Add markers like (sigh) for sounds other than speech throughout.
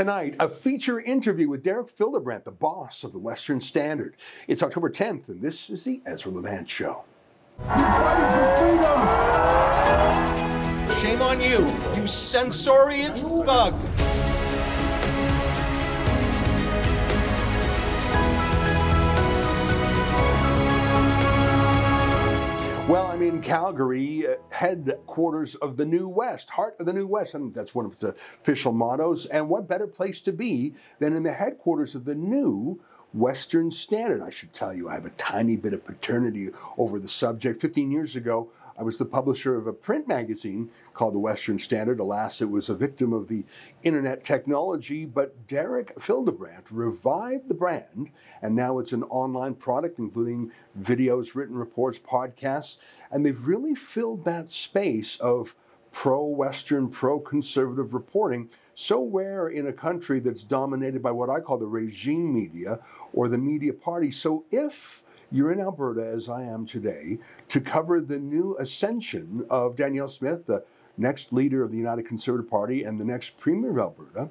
Tonight, a feature interview with Derek Fildebrandt, the boss of the Western Standard. It's October 10th, and this is the Ezra Levant Show. Shame on you, you censorious thug. In Calgary, uh, headquarters of the New West, heart of the New West. Think that's one of its official mottos. And what better place to be than in the headquarters of the new Western Standard? I should tell you, I have a tiny bit of paternity over the subject. 15 years ago, I was the publisher of a print magazine called the Western Standard. Alas, it was a victim of the internet technology, but Derek Fildebrandt revived the brand, and now it's an online product, including videos, written reports, podcasts, and they've really filled that space of pro Western, pro conservative reporting, so rare in a country that's dominated by what I call the regime media or the media party. So if you're in Alberta, as I am today, to cover the new ascension of Danielle Smith, the next leader of the United Conservative Party and the next Premier of Alberta.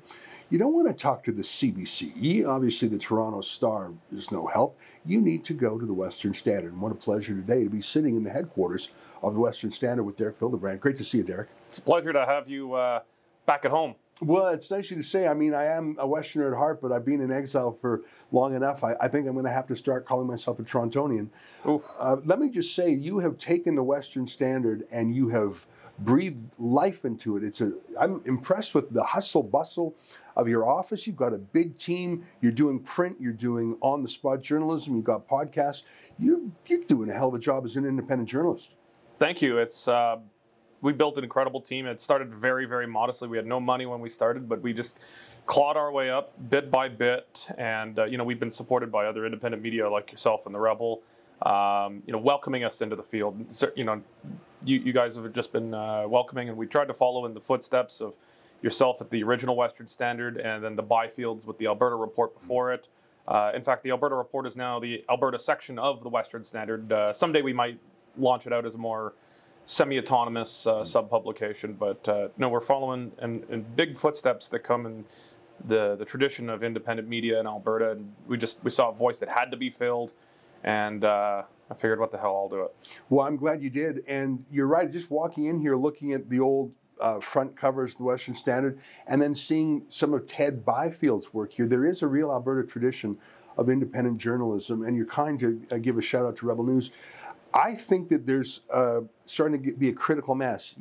You don't want to talk to the CBC. Obviously, the Toronto Star is no help. You need to go to the Western Standard. And what a pleasure today to be sitting in the headquarters of the Western Standard with Derek Fildebrandt. Great to see you, Derek. It's a pleasure to have you uh, back at home. Well, it's nice you to say. I mean, I am a Westerner at heart, but I've been in exile for long enough. I, I think I'm going to have to start calling myself a Torontonian. Uh, let me just say, you have taken the Western Standard and you have breathed life into it. It's a. I'm impressed with the hustle bustle of your office. You've got a big team. You're doing print. You're doing on the spot journalism. You've got podcasts. You're you're doing a hell of a job as an independent journalist. Thank you. It's. Uh we built an incredible team. It started very, very modestly. We had no money when we started, but we just clawed our way up bit by bit. And uh, you know, we've been supported by other independent media like yourself and the Rebel. Um, you know, welcoming us into the field. So, you know, you, you guys have just been uh, welcoming, and we tried to follow in the footsteps of yourself at the original Western Standard, and then the Byfields with the Alberta Report before it. Uh, in fact, the Alberta Report is now the Alberta section of the Western Standard. Uh, someday we might launch it out as a more semi-autonomous uh, sub-publication. But uh, no, we're following in, in, big footsteps that come in the the tradition of independent media in Alberta, and we just we saw a voice that had to be filled, and uh, I figured, what the hell, I'll do it. Well, I'm glad you did, and you're right. Just walking in here, looking at the old. Uh, front covers the Western Standard, and then seeing some of Ted Byfield's work here. There is a real Alberta tradition of independent journalism, and you're kind to uh, give a shout out to Rebel News. I think that there's uh, starting to be a critical mass.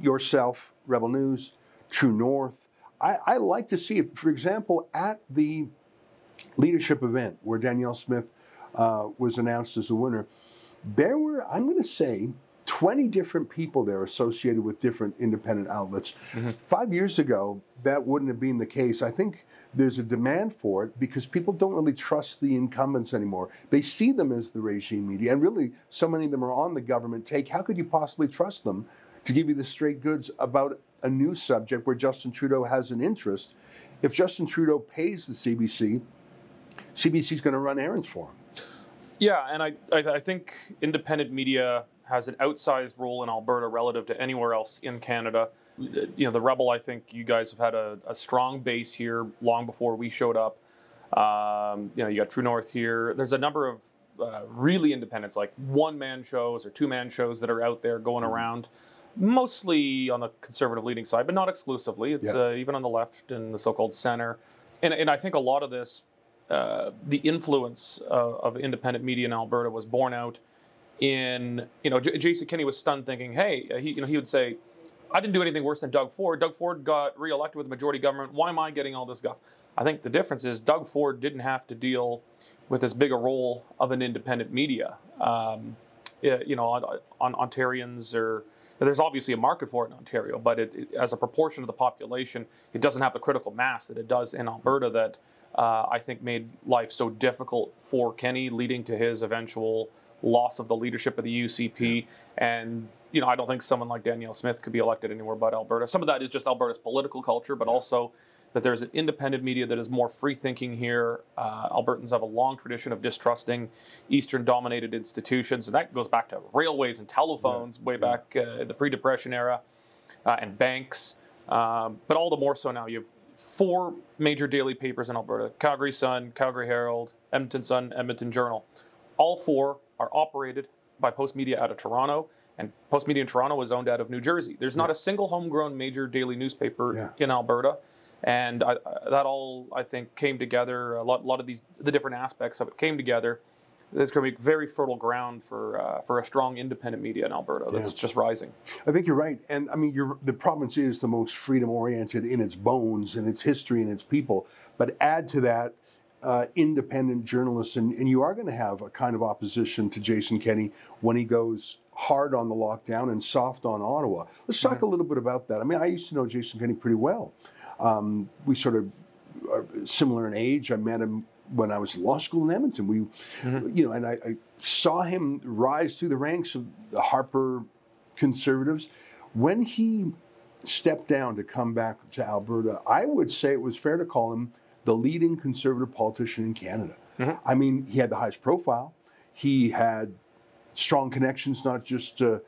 Yourself, Rebel News, True North. I, I, like to see it. For example, at the leadership event where Danielle Smith uh, was announced as the winner, there were, I'm going to say, 20 different people there associated with different independent outlets. Mm-hmm. Five years ago, that wouldn't have been the case. I think there's a demand for it because people don't really trust the incumbents anymore. They see them as the regime media, and really, so many of them are on the government take. How could you possibly trust them to give you the straight goods about a new subject where Justin Trudeau has an interest? If Justin Trudeau pays the CBC, CBC is going to run errands for him. Yeah, and I, I, I think independent media has an outsized role in Alberta relative to anywhere else in Canada you know, the Rebel, I think you guys have had a, a strong base here long before we showed up. Um, you know, you got True North here. There's a number of uh, really independents, like one man shows or two man shows that are out there going mm-hmm. around, mostly on the conservative leading side, but not exclusively. It's yeah. uh, even on the left and the so called center. And, and I think a lot of this, uh, the influence of independent media in Alberta was born out in, you know, J- Jason Kenney was stunned thinking, hey, he, you know, he would say, I didn't do anything worse than Doug Ford. Doug Ford got reelected with a majority government. Why am I getting all this guff? I think the difference is Doug Ford didn't have to deal with as big a role of an independent media. Um, you know, on, on, Ontarians or there's obviously a market for it in Ontario, but it, it, as a proportion of the population, it doesn't have the critical mass that it does in Alberta. That uh, I think made life so difficult for Kenney, leading to his eventual loss of the leadership of the UCP and you know, I don't think someone like Danielle Smith could be elected anywhere but Alberta. Some of that is just Alberta's political culture, but also that there's an independent media that is more free thinking here. Uh, Albertans have a long tradition of distrusting Eastern dominated institutions, and that goes back to railways and telephones yeah. way back uh, in the pre depression era uh, and banks. Um, but all the more so now, you've four major daily papers in Alberta Calgary Sun, Calgary Herald, Edmonton Sun, Edmonton Journal. All four are operated by Postmedia out of Toronto, and Postmedia in Toronto is owned out of New Jersey. There's not a single homegrown major daily newspaper Yeah. in Alberta. And I, that all, I think, came together. A lot, lot of these, the different aspects of it came together. It's going to be very fertile ground for uh, for a strong independent media in Alberta that's Yeah. just rising. I think you're right, and I mean, you're, the province is the most freedom-oriented in its bones, and its history, and its people. But add to that uh, independent journalists, and, and you are going to have a kind of opposition to Jason Kenney when he goes hard on the lockdown and soft on Ottawa. Let's talk a little bit about that. I mean, I used to know Jason Kenney pretty well. Um, we sort of are similar in age. I met him when I was in law school in Edmonton. We, mm-hmm. you know, and I, I saw him rise through the ranks of the Harper conservatives. When he stepped down to come back to Alberta, I would say it was fair to call him the leading conservative politician in Canada. Mm-hmm. I mean, he had the highest profile. He had strong connections, not just uh,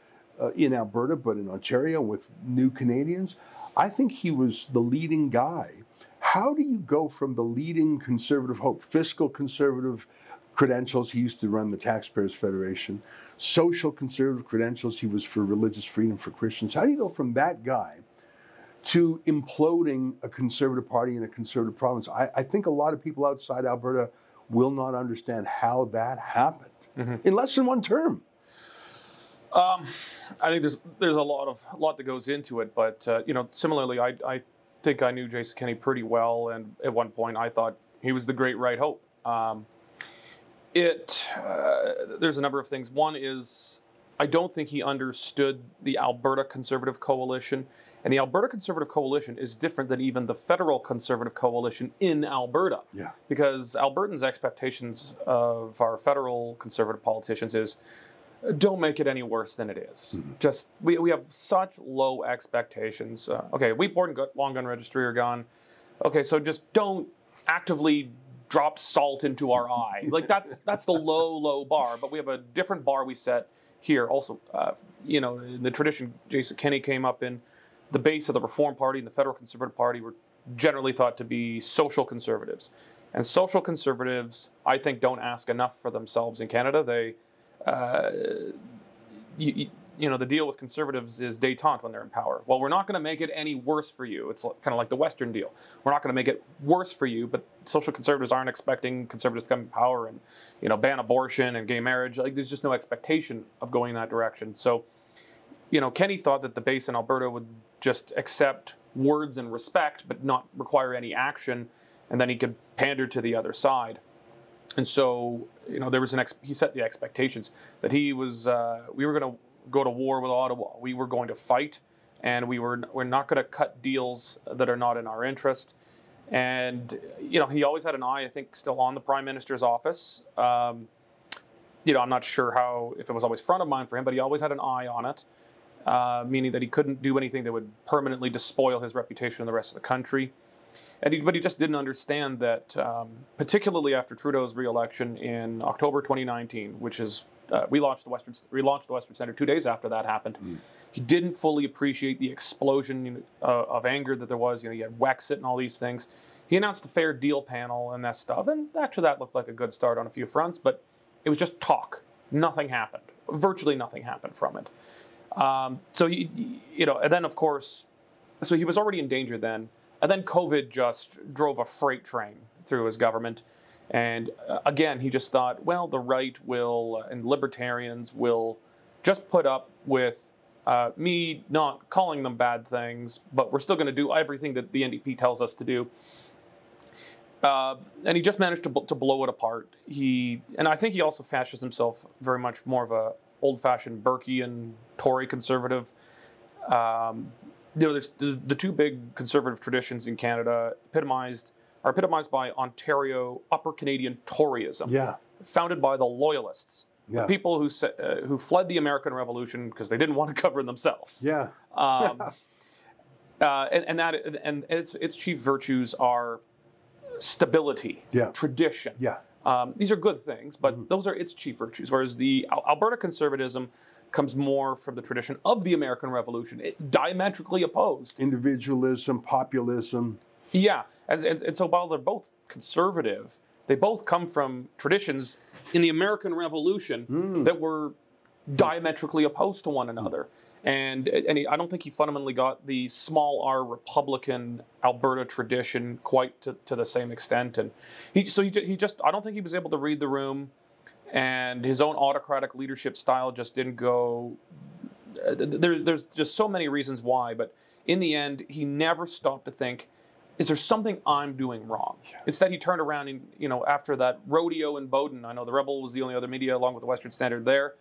uh, in Alberta, but in Ontario with new Canadians. I think he was the leading guy. How do you go from the leading conservative hope, fiscal conservative credentials? He used to run the Taxpayers Federation, social conservative credentials. He was for religious freedom for Christians. How do you go from that guy to imploding a conservative party in a conservative province? I, I think a lot of people outside Alberta will not understand how that happened in less than one term. I think there's there's a lot of lot that goes into it, but uh, you know, similarly, I I think I knew Jason Kenney pretty well, and at one point I thought he was the great right hope. Um, it uh, there's a number of things. One is I don't think he understood the Alberta Conservative Coalition, and the Alberta Conservative Coalition is different than even the federal Conservative Coalition in Alberta Yeah. because Albertans' expectations of our federal conservative politicians is don't make it any worse than it is. Just we, we have such low expectations. Uh, okay, wheat board and long gun registry are gone. Okay, so just don't actively drop salt into our eye. Like that's (laughs) that's the low low bar. But we have a different bar we set here. Also, uh, you know, in the tradition Jason Kenney came up in, the base of the Reform Party and the Federal Conservative Party were generally thought to be social conservatives. And social conservatives, I think, don't ask enough for themselves in Canada. They uh, you, you, you know, the deal with conservatives is detente when they're in power. Well, we're not going to make it any worse for you. It's kind of like the Western deal. We're not going to make it worse for you, but social conservatives aren't expecting conservatives to come in power and, you know, ban abortion and gay marriage. Like, there's just no expectation of going in that direction. So, you know, Kenney thought that the base in Alberta would just accept words and respect, but not require any action, and then he could pander to the other side. And so, you know, there was an ex- he set the expectations that he was uh, we were going to go to war with Ottawa. We were going to fight, and we were we're not going to cut deals that are not in our interest. And you know, he always had an eye, I think, still on the prime minister's office. Um, you know, I'm not sure how if it was always front of mind for him, but he always had an eye on it, uh, meaning that he couldn't do anything that would permanently despoil his reputation in the rest of the country. And he, but he just didn't understand that, um, particularly after Trudeau's reelection in October 2019, which is uh, we launched the Western we launched the Western Center two days after that happened. He didn't fully appreciate the explosion uh, of anger that there was. You know, you had Wexit and all these things. He announced the Fair Deal panel and that stuff, and actually that looked like a good start on a few fronts. But it was just talk. Nothing happened. Virtually nothing happened from it. Um, so you, you know, and then of course, so he was already in danger then, and then COVID just drove a freight train through his government, and uh, again he just thought, well, the right will uh, and libertarians will just put up with uh, me not calling them bad things, but we're still going to do everything that the NDP tells us to do. Uh, and he just managed to, to blow it apart. He and I think he also fashions himself very much more of a old-fashioned Burkean Tory conservative. Um, you know, there's the, the two big conservative traditions in Canada epitomized are epitomized by Ontario Upper Canadian Toryism, Yeah. founded by the Loyalists, Yeah. the people who uh, who fled the American Revolution because they didn't want to govern themselves. Yeah. Um, (laughs) uh, and, and that and its its chief virtues are stability, Yeah. tradition. Yeah. Um, these are good things, but those are its chief virtues. Whereas the Al- Alberta conservatism comes more from the tradition of the American Revolution, it diametrically opposed. Individualism, populism. Yeah, and, and, and so while they're both conservative, they both come from traditions in the American Revolution Hmm. that were diametrically opposed to one another. And and he, I don't think he fundamentally got the small R Republican Alberta tradition quite to, to the same extent. And he so he, he just I don't think he was able to read the room, and his own autocratic leadership style just didn't go uh, there, there's just so many reasons why, but in the end, he never stopped to think, is there something I'm doing wrong? Instead, he turned around and, you know, after that rodeo in Bowden, I know the Rebel was the only other media along with the Western Standard there.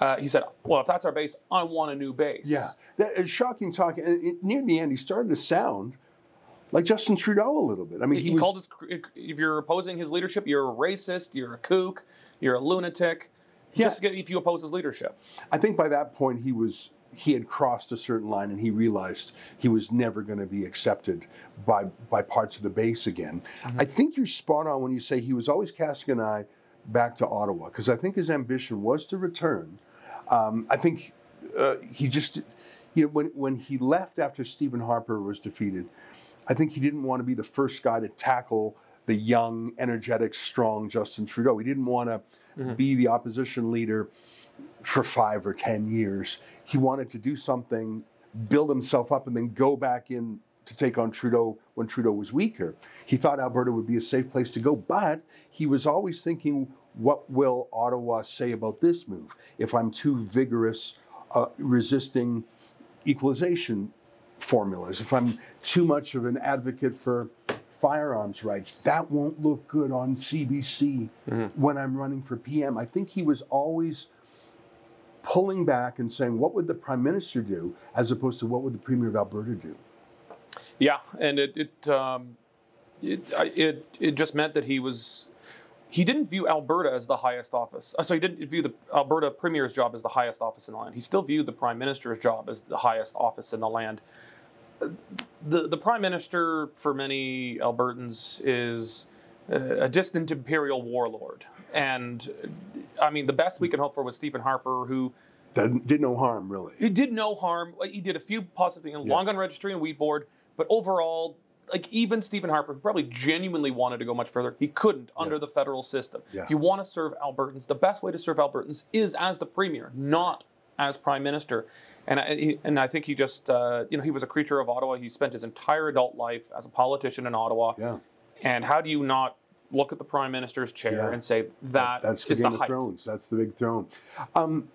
Uh, he said, well, if that's our base, I want a new base. Yeah, that is shocking talk. And it, near the end, he started to sound like Justin Trudeau a little bit. I mean, He, he, was, called his, if you're opposing his leadership, you're a racist, you're a kook, you're a lunatic. Yeah. Just if you oppose his leadership. I think by that point he was he had crossed a certain line and he realized he was never going to be accepted by by parts of the base again. I think you're spot on when you say he was always casting an eye back to Ottawa because I think his ambition was to return. Um, I think uh, he just you know when when he left after Stephen Harper was defeated, I think he didn't want to be the first guy to tackle the young, energetic, strong Justin Trudeau. He didn't want to be the opposition leader for five or ten years. He wanted to do something, build himself up, and then go back in to take on Trudeau when Trudeau was weaker. He thought Alberta would be a safe place to go, but he was always thinking, what will Ottawa say about this move? If I'm too vigorous, uh, resisting equalization formulas, if I'm too much of an advocate for firearms rights, that won't look good on CBC when I'm running for PM. I think he was always pulling back and saying, what would the prime minister do, as opposed to what would the premier of Alberta do? Yeah, and it it um, it, I- it it just meant that he was he didn't view Alberta as the highest office. uh, So he didn't view the Alberta premier's job as the highest office in the land. He still viewed the prime minister's job as the highest office in the land. The the prime minister for many Albertans is uh, a distant imperial warlord, and uh, I mean the best we can hope for was Stephen Harper, who That did no harm, really. he did no harm. He did a few positive things, long gun registry and wheat board, but overall, like even Stephen Harper, who probably genuinely wanted to go much further, he couldn't under the federal system. Yeah. If you want to serve Albertans, the best way to serve Albertans is as the premier, not as prime minister. And I, and I think he just, uh, you know, he was a creature of Ottawa. He spent his entire adult life as a politician in Ottawa. Yeah. And how do you not look at the prime minister's chair Yeah. and say that That's the the of height? Thrones. That's the big throne. Um,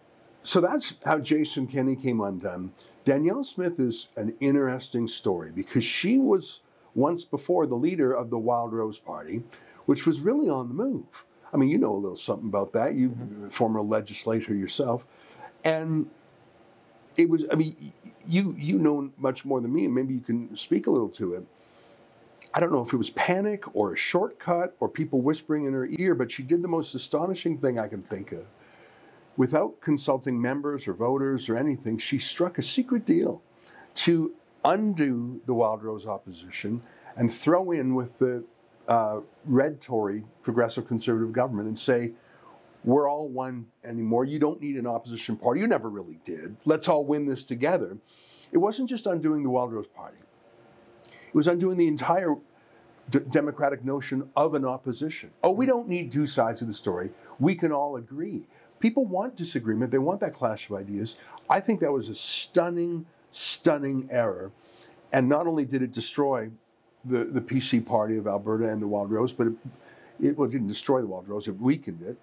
so that's how Jason Kenney came undone. Danielle Smith is an interesting story because she was once before the leader of the Wild Rose Party, which was really on the move. I mean, you know a little something about that. You mm-hmm. uh, former legislator yourself, and it was. I mean, you you know much more than me, and maybe you can speak a little to it. I don't know if it was panic or a shortcut or people whispering in her ear, but she did the most astonishing thing I can think of. Without consulting members or voters or anything, she struck a secret deal to undo the Wild Rose opposition and throw in with the uh, red Tory progressive conservative government and say, we're all one anymore. You don't need an opposition party. You never really did. Let's all win this together. It wasn't just undoing the Wild Rose Party. It was undoing the entire d- democratic notion of an opposition. Oh, we don't need two sides of the story. We can all agree. People want disagreement. They want that clash of ideas. I think that was a stunning, stunning error. And not only did it destroy the, the PC party of Alberta and the Wild Rose, but it, it, well, it didn't destroy the Wild Rose, it weakened it.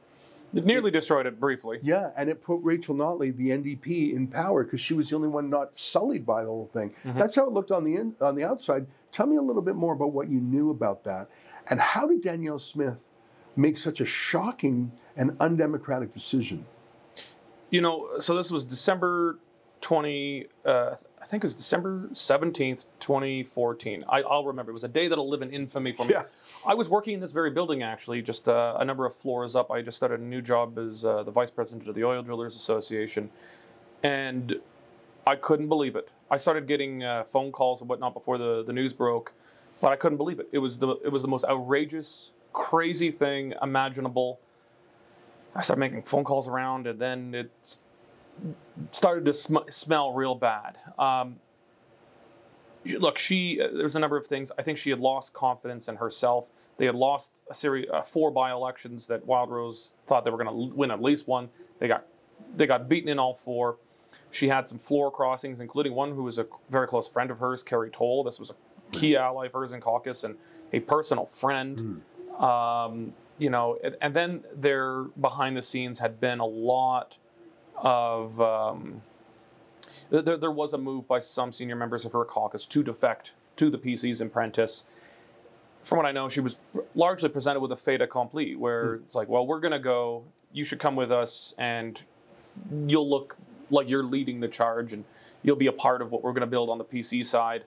It nearly destroyed it briefly. Yeah, and it put Rachel Notley, the NDP, in power because she was the only one not sullied by the whole thing. Mm-hmm. That's how it looked on the in, on the outside. Tell me a little bit more about what you knew about that, and how did Danielle Smith make such a shocking and undemocratic decision? You know, so this was December 20, uh, I think it was December 17th, 2014. I, I'll remember. It was a day that'll live in infamy for me. Yeah. I was working in this very building, actually, just uh, a number of floors up. I just started a new job as uh, the vice president of the Oil Drillers Association. And I couldn't believe it. I started getting uh, phone calls and whatnot before the, the news broke, but I couldn't believe it. It was the it was the most outrageous, crazy thing imaginable. I started making phone calls around, and then it s- started to sm- smell real bad. Um, look, she uh, there's a number of things. I think she had lost confidence in herself. They had lost a series, uh, four by-elections that Wildrose thought they were going to win at least one. They got they got beaten in all four. She had some floor crossings, including one who was a very close friend of hers, Kerry Towle. This was a key ally of hers in caucus and a personal friend. Um, you know, and, and then there behind the scenes had been a lot of. Um, there, there was a move by some senior members of her caucus to defect to the PC's apprentice. From what I know, she was largely presented with a fait accompli, where it's like, well, we're going to go, you should come with us, and you'll look like you're leading the charge, and you'll be a part of what we're going to build on the PC side.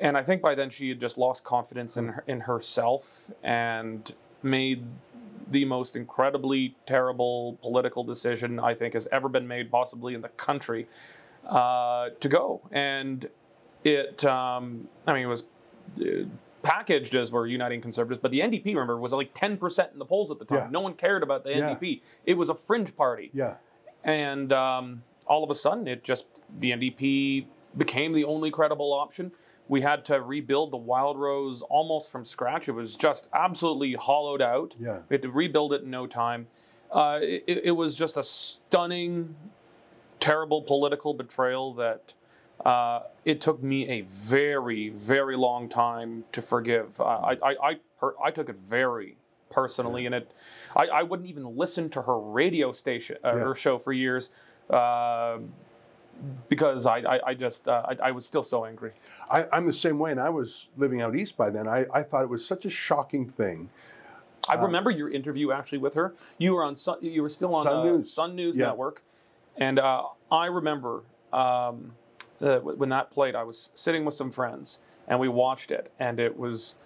And I think by then she had just lost confidence in, her, in herself and made the most incredibly terrible political decision I think has ever been made, possibly in the country, uh, to go. And it, um, I mean, it was uh, packaged as we're uniting conservatives, but the NDP, remember, was like 10% in the polls at the time. Yeah. No one cared about the Yeah. NDP. It was a fringe party. Yeah. And um, all of a sudden, it just, the NDP became the only credible option. We had to rebuild the Wild Rose almost from scratch. It was just absolutely hollowed out. Yeah. We had to rebuild it in no time. Uh, it, it was just a stunning, terrible political betrayal that uh, it took me a very, very long time to forgive. Uh, I, I, I, per, I took it very personally, and it, I, I wouldn't even listen to her radio station, uh, Yeah. her show for years, uh, because I, I, I just, uh, I, I was still so angry. I, I'm the same way, and I was living out east by then. I, I thought it was such a shocking thing. I remember your interview actually with her. You were on, Sun, you were still on Sun uh, News. Sun News Yeah. Network, and uh, I remember um, uh, when that played. I was sitting with some friends, and we watched it, and it was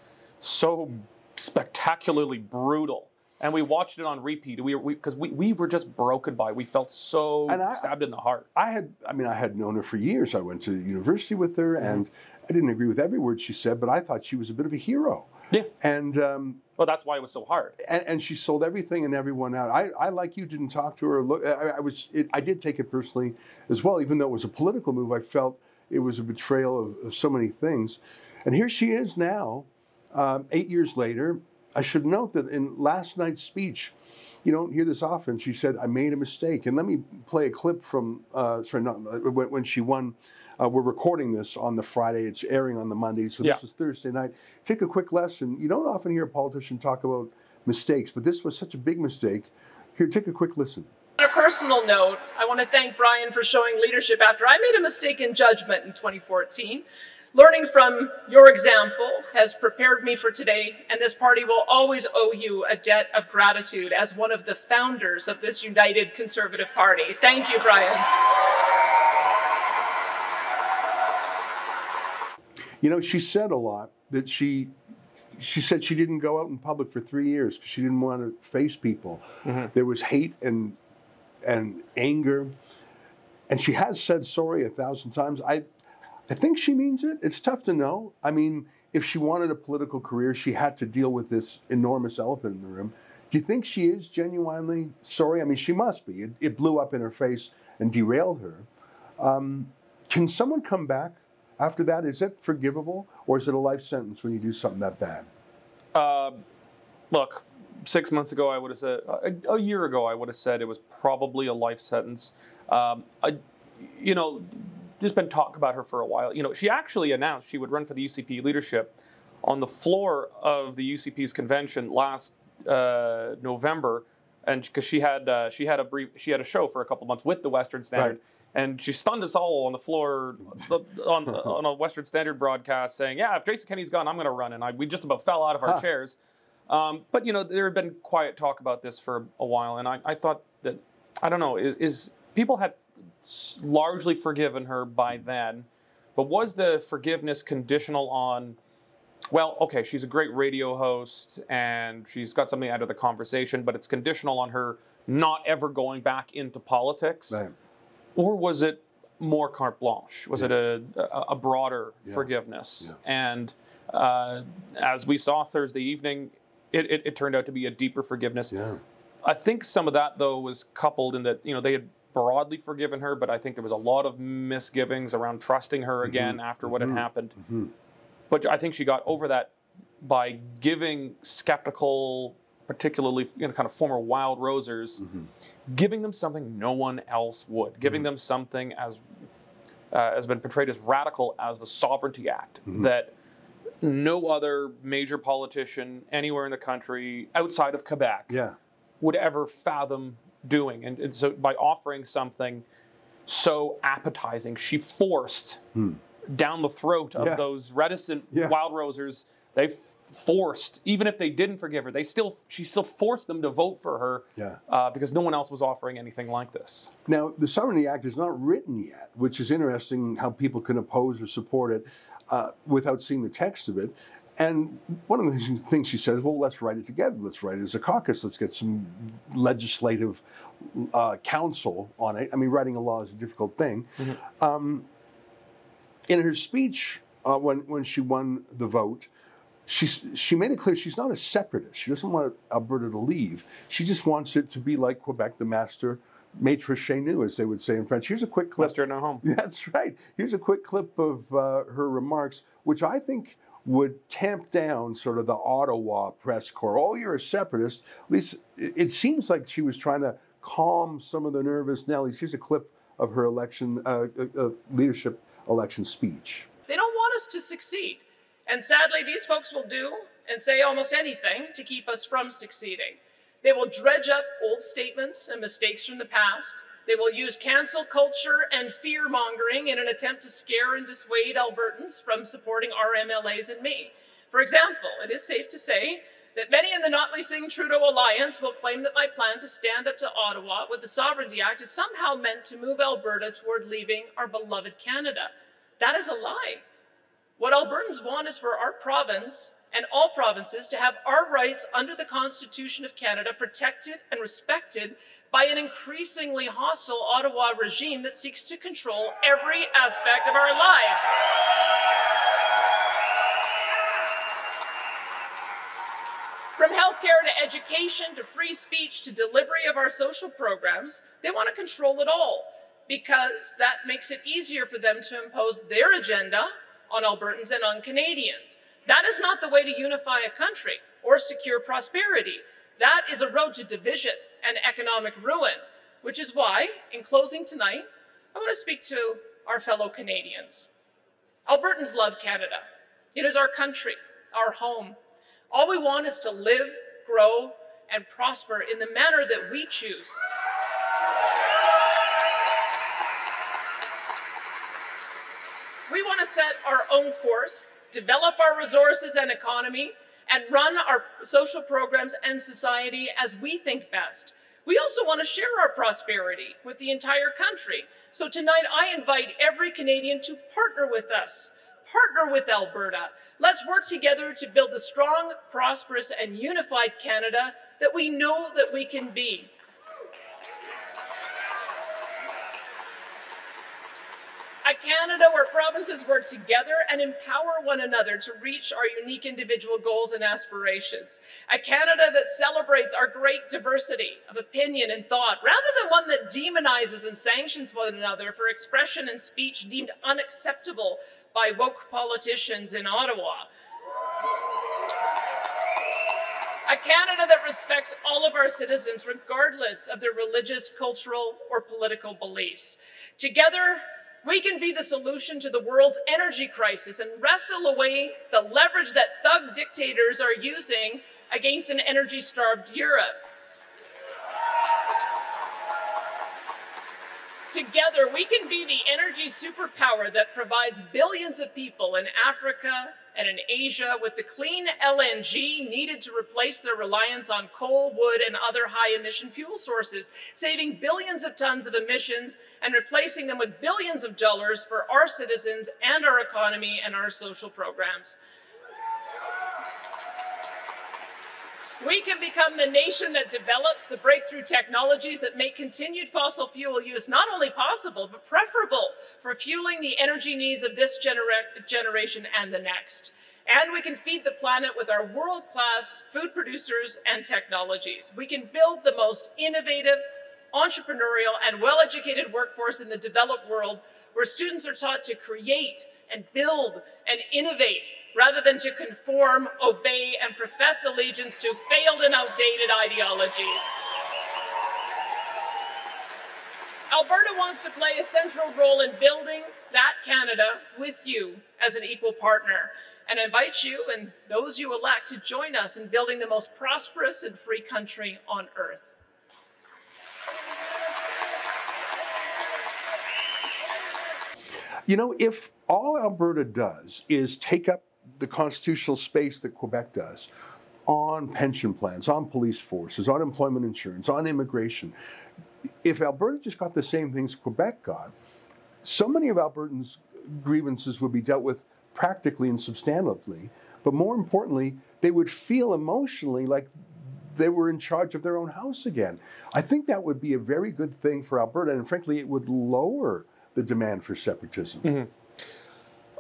so spectacularly brutal. And we watched it on repeat. We because we, we, were just broken by. it. We felt so And I- stabbed in the heart. I had, I mean, I had known her for years. I went to university with her, Mm-hmm. and I didn't agree with every word she said, but I thought she was a bit of a hero. Yeah. And um, Well, that's why it was so hard. and, and she sold everything and everyone out. I, I like you didn't talk to her. Look, I, I was it, I did take it personally as well, even though it was a political move. I felt it was a betrayal of, of so many things. And here she is now, um, eight years later. I should note that in last night's speech, you don't hear this often. She said, "I made a mistake." And let me play a clip from uh, sorry, not when, when she won. Uh, we're recording this on the Friday. It's airing on the Monday, so Yeah. this was Thursday night. Take a quick lesson. You don't often hear a politician talk about mistakes, but this was such a big mistake. Here, take a quick listen. On a personal note, I want to thank Brian for showing leadership after I made a mistake in judgment in 2014. Learning from your example has prepared me for today, and this party will always owe you a debt of gratitude as one of the founders of this united conservative party. Thank you, Brian. You know, she said a lot that she she said she didn't go out in public for three years because she didn't want to face people. Mm-hmm. There was hate and and anger, and she has said sorry a thousand times. I I think she means it. It's tough to know. I mean, if she wanted a political career, she had to deal with this enormous elephant in the room. Do you think she is genuinely sorry? I mean, she must be. It, it blew up in her face and derailed her. Um, can someone come back after that? Is it forgivable, or is it a life sentence when you do something that bad? Uh, look, six months ago, I would have said, a, a year ago, I would have said it was probably a life sentence. Um, I, you know, there's been talk about her for a while. You know, she actually announced she would run for the UCP leadership on the floor of the UCP's convention last uh, November, and because she had uh, she had a brief she had a show for a couple months with the Western Standard. Right. And she stunned us all on the floor on, (laughs) on a Western Standard broadcast, saying, "Yeah, if Jason Kenney's gone, I'm going to run." And I, we just about fell out of our Huh. chairs. Um, but you know, there had been quiet talk about this for a while, and I, I thought that I don't know is, is people had largely forgiven her by then, but was the forgiveness conditional on? Well, okay, she's a great radio host and she's got something out of the conversation, but it's conditional on her not ever going back into politics Right. or was it more carte blanche? Was it a, a, a broader Yeah. forgiveness? Yeah. And uh, as we saw Thursday evening, it, it, it turned out to be a deeper forgiveness. Yeah. I think some of that though was coupled in that you know they had broadly forgiven her, but I think there was a lot of misgivings around trusting her mm-hmm. again after what had mm-hmm. happened. Mm-hmm. But I think she got over that by giving skeptical, particularly you know, kind of former wild rosers, giving them something no one else would, giving them something as uh, has been portrayed as radical as the Sovereignty Act that no other major politician anywhere in the country outside of Quebec Yeah. would ever fathom doing. And, and so by offering something so appetizing, she forced down the throat of Hmm. Yeah. those reticent Yeah. wild rosers. They forced, even if they didn't forgive her, they still she still forced them to vote for her Yeah. uh, because no one else was offering anything like this. Now, the Sovereignty Act is not written yet, which is interesting how people can oppose or support it uh, without seeing the text of it. And one of the things she says, well, let's write it together. Let's write it as a caucus. Let's get some legislative uh, counsel on it. I mean, writing a law is a difficult thing. Um, in her speech, uh, when, when she won the vote, she, she made it clear she's not a separatist. She doesn't want Alberta to leave. She just wants it to be like Quebec, the master maitre chez as they would say in French. Here's a quick clip. Master no home. (laughs) That's right. Here's a quick clip of uh, her remarks, which I think would tamp down sort of the Ottawa press corps. Oh, you're a separatist. At least it seems like she was trying to calm some of the nervous Nellies. Here's a clip of her election uh, uh, uh, leadership election speech. They don't want us to succeed. And sadly, these folks will do and say almost anything to keep us from succeeding. They will dredge up old statements and mistakes from the past. They will use cancel culture and fear mongering in an attempt to scare and dissuade Albertans from supporting our MLAs and me. For example, it is safe to say that many in the Notley Singh Trudeau alliance will claim that my plan to stand up to Ottawa with the Sovereignty Act is somehow meant to move Alberta toward leaving our beloved Canada. That is a lie. What Albertans want is for our province and all provinces to have our rights under the Constitution of Canada protected and respected by an increasingly hostile Ottawa regime that seeks to control every aspect of our lives. From healthcare to education to free speech to delivery of our social programs, they want to control it all because that makes it easier for them to impose their agenda on Albertans and on Canadians. That is not the way to unify a country or secure prosperity. That is a road to division and economic ruin, which is why, in closing tonight, I want to speak to our fellow Canadians. Albertans love Canada. It is our country, our home. All we want is to live, grow, and prosper in the manner that we choose. We want to set our own course, develop our resources and economy, and run our social programs and society as we think best. We also want to share our prosperity with the entire country. So tonight, I invite every Canadian to partner with us. Partner with Alberta. Let's work together to build the strong, prosperous, and unified Canada that we know that we can be. A Canada where provinces work together and empower one another to reach our unique individual goals and aspirations. A Canada that celebrates our great diversity of opinion and thought, rather than one that demonizes and sanctions one another for expression and speech deemed unacceptable by woke politicians in Ottawa. A Canada that respects all of our citizens, regardless of their religious, cultural, or political beliefs. Together, we can be the solution to the world's energy crisis and wrestle away the leverage that thug dictators are using against an energy starved Europe. Together, we can be the energy superpower that provides billions of people in Africa and in Asia with the clean LNG needed to replace their reliance on coal, wood, and other high emission fuel sources, saving billions of tons of emissions and replacing them with billions of dollars for our citizens and our economy and our social programs. We can become the nation that develops the breakthrough technologies that make continued fossil fuel use not only possible, but preferable for fueling the energy needs of this genera- generation and the next. And we can feed the planet with our world class food producers and technologies. We can build the most innovative, entrepreneurial, and well educated workforce in the developed world where students are taught to create and build and innovate rather than to conform, obey, and profess allegiance to failed and outdated ideologies. Alberta wants to play a central role in building that Canada with you as an equal partner and invite you and those you elect to join us in building the most prosperous and free country on earth. You know, if all Alberta does is take up the constitutional space that Quebec does on pension plans, on police forces, on employment insurance, on immigration, if Alberta just got the same things Quebec got, so many of Albertans' grievances would be dealt with practically and substantively, but more importantly, they would feel emotionally like they were in charge of their own house again. I think that would be a very good thing for Alberta, and frankly, it would lower the demand for separatism. Mm-hmm.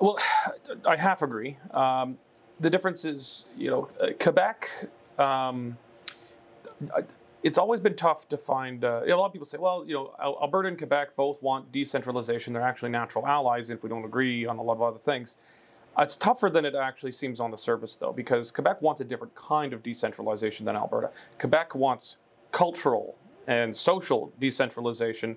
Well, (sighs) I half agree. Um, the difference is, you know, uh, Quebec. Um, it's always been tough to find. Uh, a lot of people say, well, you know, Alberta and Quebec both want decentralization. They're actually natural allies if we don't agree on a lot of other things. It's tougher than it actually seems on the surface, though, because Quebec wants a different kind of decentralization than Alberta. Quebec wants cultural and social decentralization,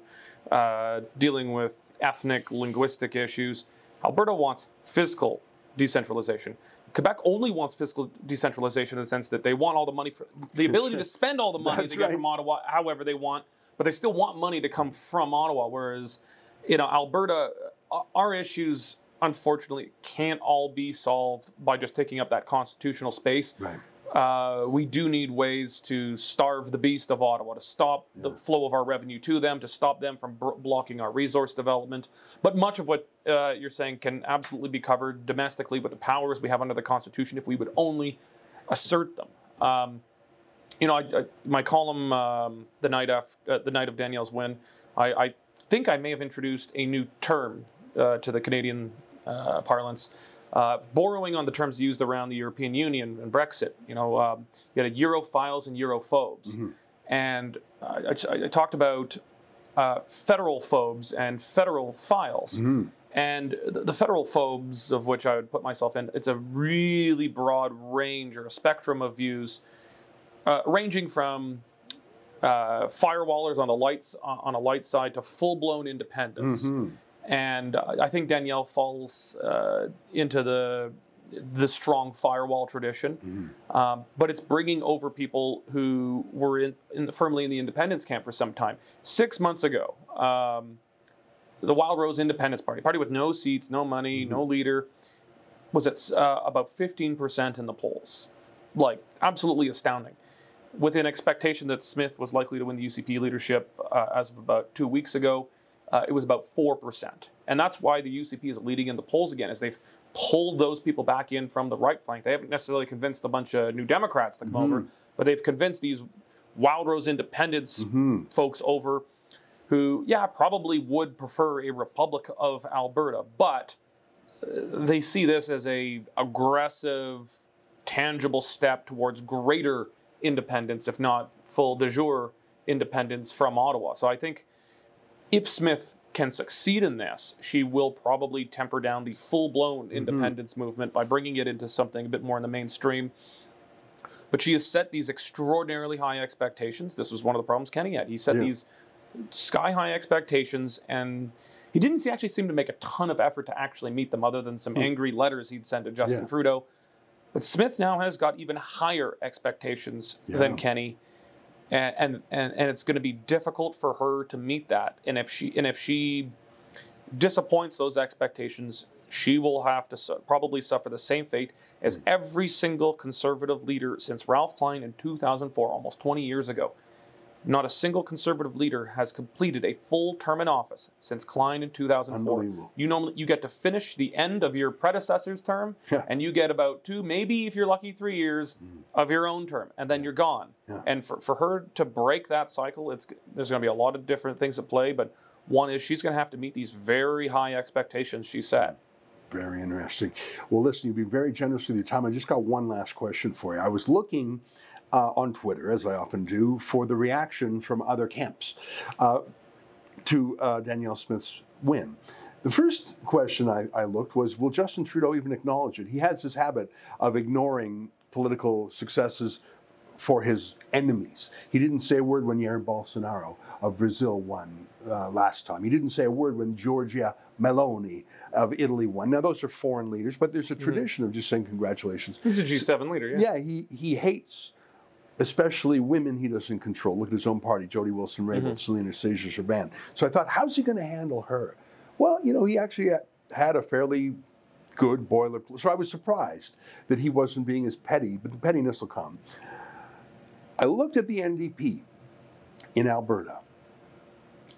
uh, dealing with ethnic, linguistic issues. Alberta wants fiscal decentralization. Quebec only wants fiscal decentralization in the sense that they want all the money for the ability to (laughs) spend all the money That's they get right. from Ottawa however they want, but they still want money to come from Ottawa. Whereas, you know, Alberta, uh, our issues unfortunately can't all be solved by just taking up that constitutional space. Right. Uh, we do need ways to starve the beast of Ottawa, to stop the flow of our revenue to them, to stop them from br- blocking our resource development. But much of what uh, you're saying can absolutely be covered domestically with the powers we have under the Constitution if we would only assert them. Um, you know, I, I, my column, um, the night af- uh, the night of Danielle's win, I, I think I may have introduced a new term uh, to the Canadian uh, parlance, uh, borrowing on the terms used around the European Union and Brexit. You know, um, you had Europhiles and Europhobes, and I, I, I talked about uh, federal phobes and federal files. And the, federal phobes, of which I would put myself in, it's a really broad range or a spectrum of views, uh, ranging from uh, firewallers on the lights on a light side to full blown independence. And I think Danielle falls uh, into the the strong firewall tradition, um, but it's bringing over people who were in, in the, firmly in the independence camp for some time. Six months ago, um, the Wild Rose Independence Party, party with no seats, no money, no leader, was at uh, about 15% in the polls. Like, absolutely astounding. With an expectation that Smith was likely to win the UCP leadership uh, as of about two weeks ago, uh, it was about 4%. And that's why the UCP is leading in the polls again, as they've pulled those people back in from the right flank. They haven't necessarily convinced a bunch of new Democrats to come over, but they've convinced these Wild Rose independence folks over who, yeah, probably would prefer a Republic of Alberta, but uh, they see this as a aggressive, tangible step towards greater independence, if not full de jure independence from Ottawa. So I think if Smith can succeed in this, she will probably temper down the full blown mm-hmm. independence movement by bringing it into something a bit more in the mainstream. But she has set these extraordinarily high expectations. This was one of the problems Kenney had. He set Yeah. these sky high expectations and he didn't see, actually seem to make a ton of effort to actually meet them other than some hmm. angry letters he'd sent to Justin Yeah. Trudeau. But Smith now has got even higher expectations Yeah. than Kenney. And, and and and it's going to be difficult for her to meet that. And if she and if she disappoints those expectations, she will have to su- probably suffer the same fate as every single conservative leader since Ralph Klein in 2004, almost 20 years ago. Not a single conservative leader has completed a full term in office since Klein in 2004. Unbelievable. You normally you get to finish the end of your predecessor's term, Yeah. and you get about two, maybe if you're lucky, three years mm. of your own term, and then you're gone. Yeah. And for, for her to break that cycle, it's there's going to be a lot of different things at play, but one is she's going to have to meet these very high expectations she set. Very interesting. Well, listen, you've been very generous with your time. I just got one last question for you. I was looking uh, on Twitter, as I often do, for the reaction from other camps uh, to uh, Danielle Smith's win. The first question I, I, looked was Will Justin Trudeau even acknowledge it? He has this habit of ignoring political successes for his enemies. He didn't say a word when Jair Bolsonaro of Brazil won uh, last time. He didn't say a word when Giorgia Meloni of Italy won. Now, those are foreign leaders, but there's a mm-hmm. tradition mm-hmm. of just saying congratulations. He's a G7 leader, yeah. Yeah, he, he hates especially women he doesn't control. Look at his own party, Jody Wilson-Raybould, mm-hmm. Celina Caesar-Chavannes. So I thought, how's he going to handle her? Well, you know, he actually had a fairly good boilerplate. So I was surprised that he wasn't being as petty, but the pettiness will come. I looked at the NDP in Alberta,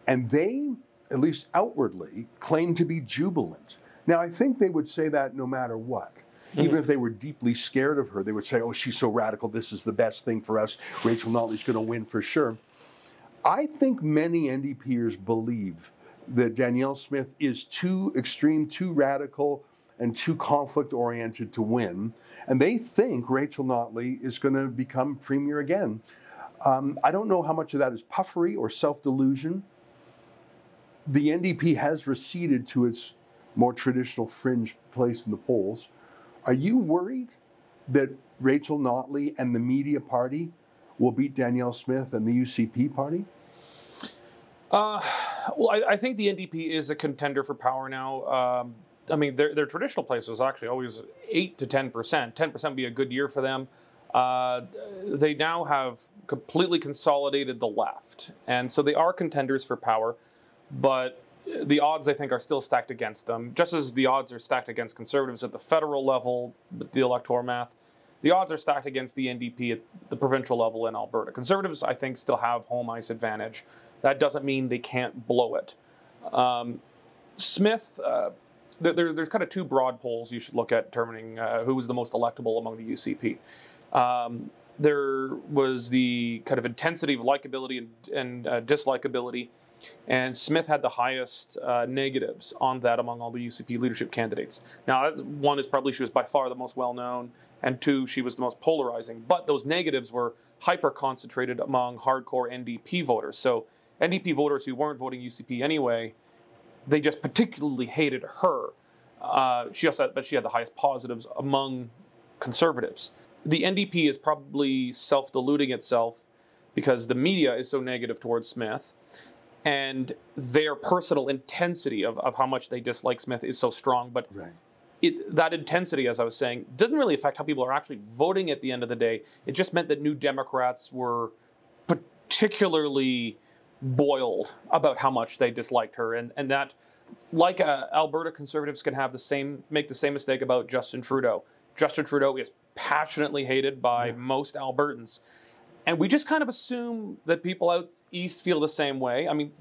and they, at least outwardly, claim to be jubilant. Now, I think they would say that no matter what. Mm-hmm. Even if they were deeply scared of her, they would say, oh, she's so radical, this is the best thing for us. Rachel Notley's going to win for sure. I think many NDPers believe that Danielle Smith is too extreme, too radical, and too conflict oriented to win. And they think Rachel Notley is going to become premier again. Um, I don't know how much of that is puffery or self delusion. The NDP has receded to its more traditional fringe place in the polls. Are you worried that Rachel Notley and the media party will beat Danielle Smith and the UCP party? Uh, well, I, I, think the NDP is a contender for power now. Um, I mean, their, their traditional place was actually always 8 to 10%. 10% would be a good year for them. Uh, they now have completely consolidated the left. And so they are contenders for power, but the odds, I think, are still stacked against them, just as the odds are stacked against conservatives at the federal level, the electoral math. The odds are stacked against the NDP at the provincial level in Alberta. Conservatives, I think, still have home ice advantage. That doesn't mean they can't blow it. Um, Smith, uh, there, there's kind of two broad polls you should look at determining uh, who was the most electable among the UCP. Um, there was the kind of intensity of likability and, and uh, dislikability, and Smith had the highest uh, negatives on that among all the UCP leadership candidates. Now, one is probably she was by far the most well known, and two, she was the most polarizing. But those negatives were hyper concentrated among hardcore NDP voters. So NDP voters who weren't voting UCP anyway they just particularly hated her. Uh, she also, but she had the highest positives among conservatives. The NDP is probably self-deluding itself because the media is so negative towards Smith, and their personal intensity of, of how much they dislike Smith is so strong. But right. it, that intensity, as I was saying, doesn't really affect how people are actually voting at the end of the day. It just meant that New Democrats were particularly boiled about how much they disliked her, and and that, like uh, Alberta conservatives can have the same make the same mistake about Justin Trudeau. Justin Trudeau is passionately hated by yeah. most Albertans, and we just kind of assume that people out east feel the same way. I mean,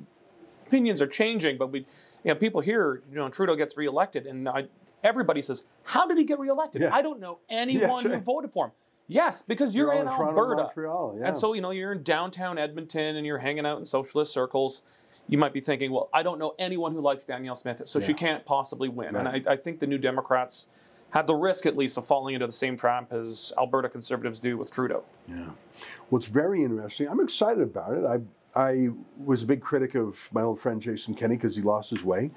opinions are changing, but we, you know, people here, you know, Trudeau gets reelected, and I, everybody says, "How did he get reelected?" Yeah. I don't know anyone yeah, sure. who voted for him. Yes, because you're, you're in Alberta. Montreal, yeah. And so, you know, you're in downtown Edmonton and you're hanging out in socialist circles. You might be thinking, well, I don't know anyone who likes Danielle Smith, so she can't possibly win. Right. And I, I, think the New Democrats have the risk, at least, of falling into the same trap as Alberta conservatives do with Trudeau. Yeah. It's very interesting. I'm excited about it. I, I was a big critic of my old friend Jason Kenney because he lost his way.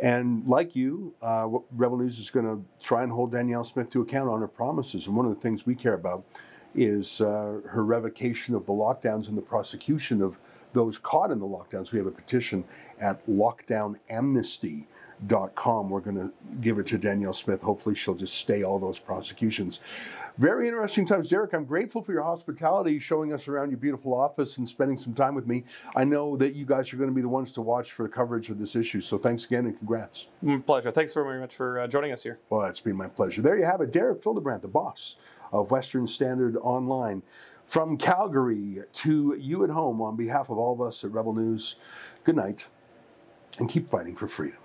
And like you, uh, Rebel News is going to try and hold Danielle Smith to account on her promises. And one of the things we care about is uh, her revocation of the lockdowns and the prosecution of those caught in the lockdowns. We have a petition at lockdownamnesty.com com. We're going to give it to Danielle Smith. Hopefully, she'll just stay all those prosecutions. Very interesting times, Derek. I'm grateful for your hospitality, showing us around your beautiful office and spending some time with me. I know that you guys are going to be the ones to watch for the coverage of this issue. So thanks again and congrats. My pleasure. Thanks very much for uh, joining us here. Well, it's been my pleasure. There you have it, Derek Fildebrandt, the boss of Western Standard Online. From Calgary to you at home, on behalf of all of us at Rebel News, good night and keep fighting for freedom.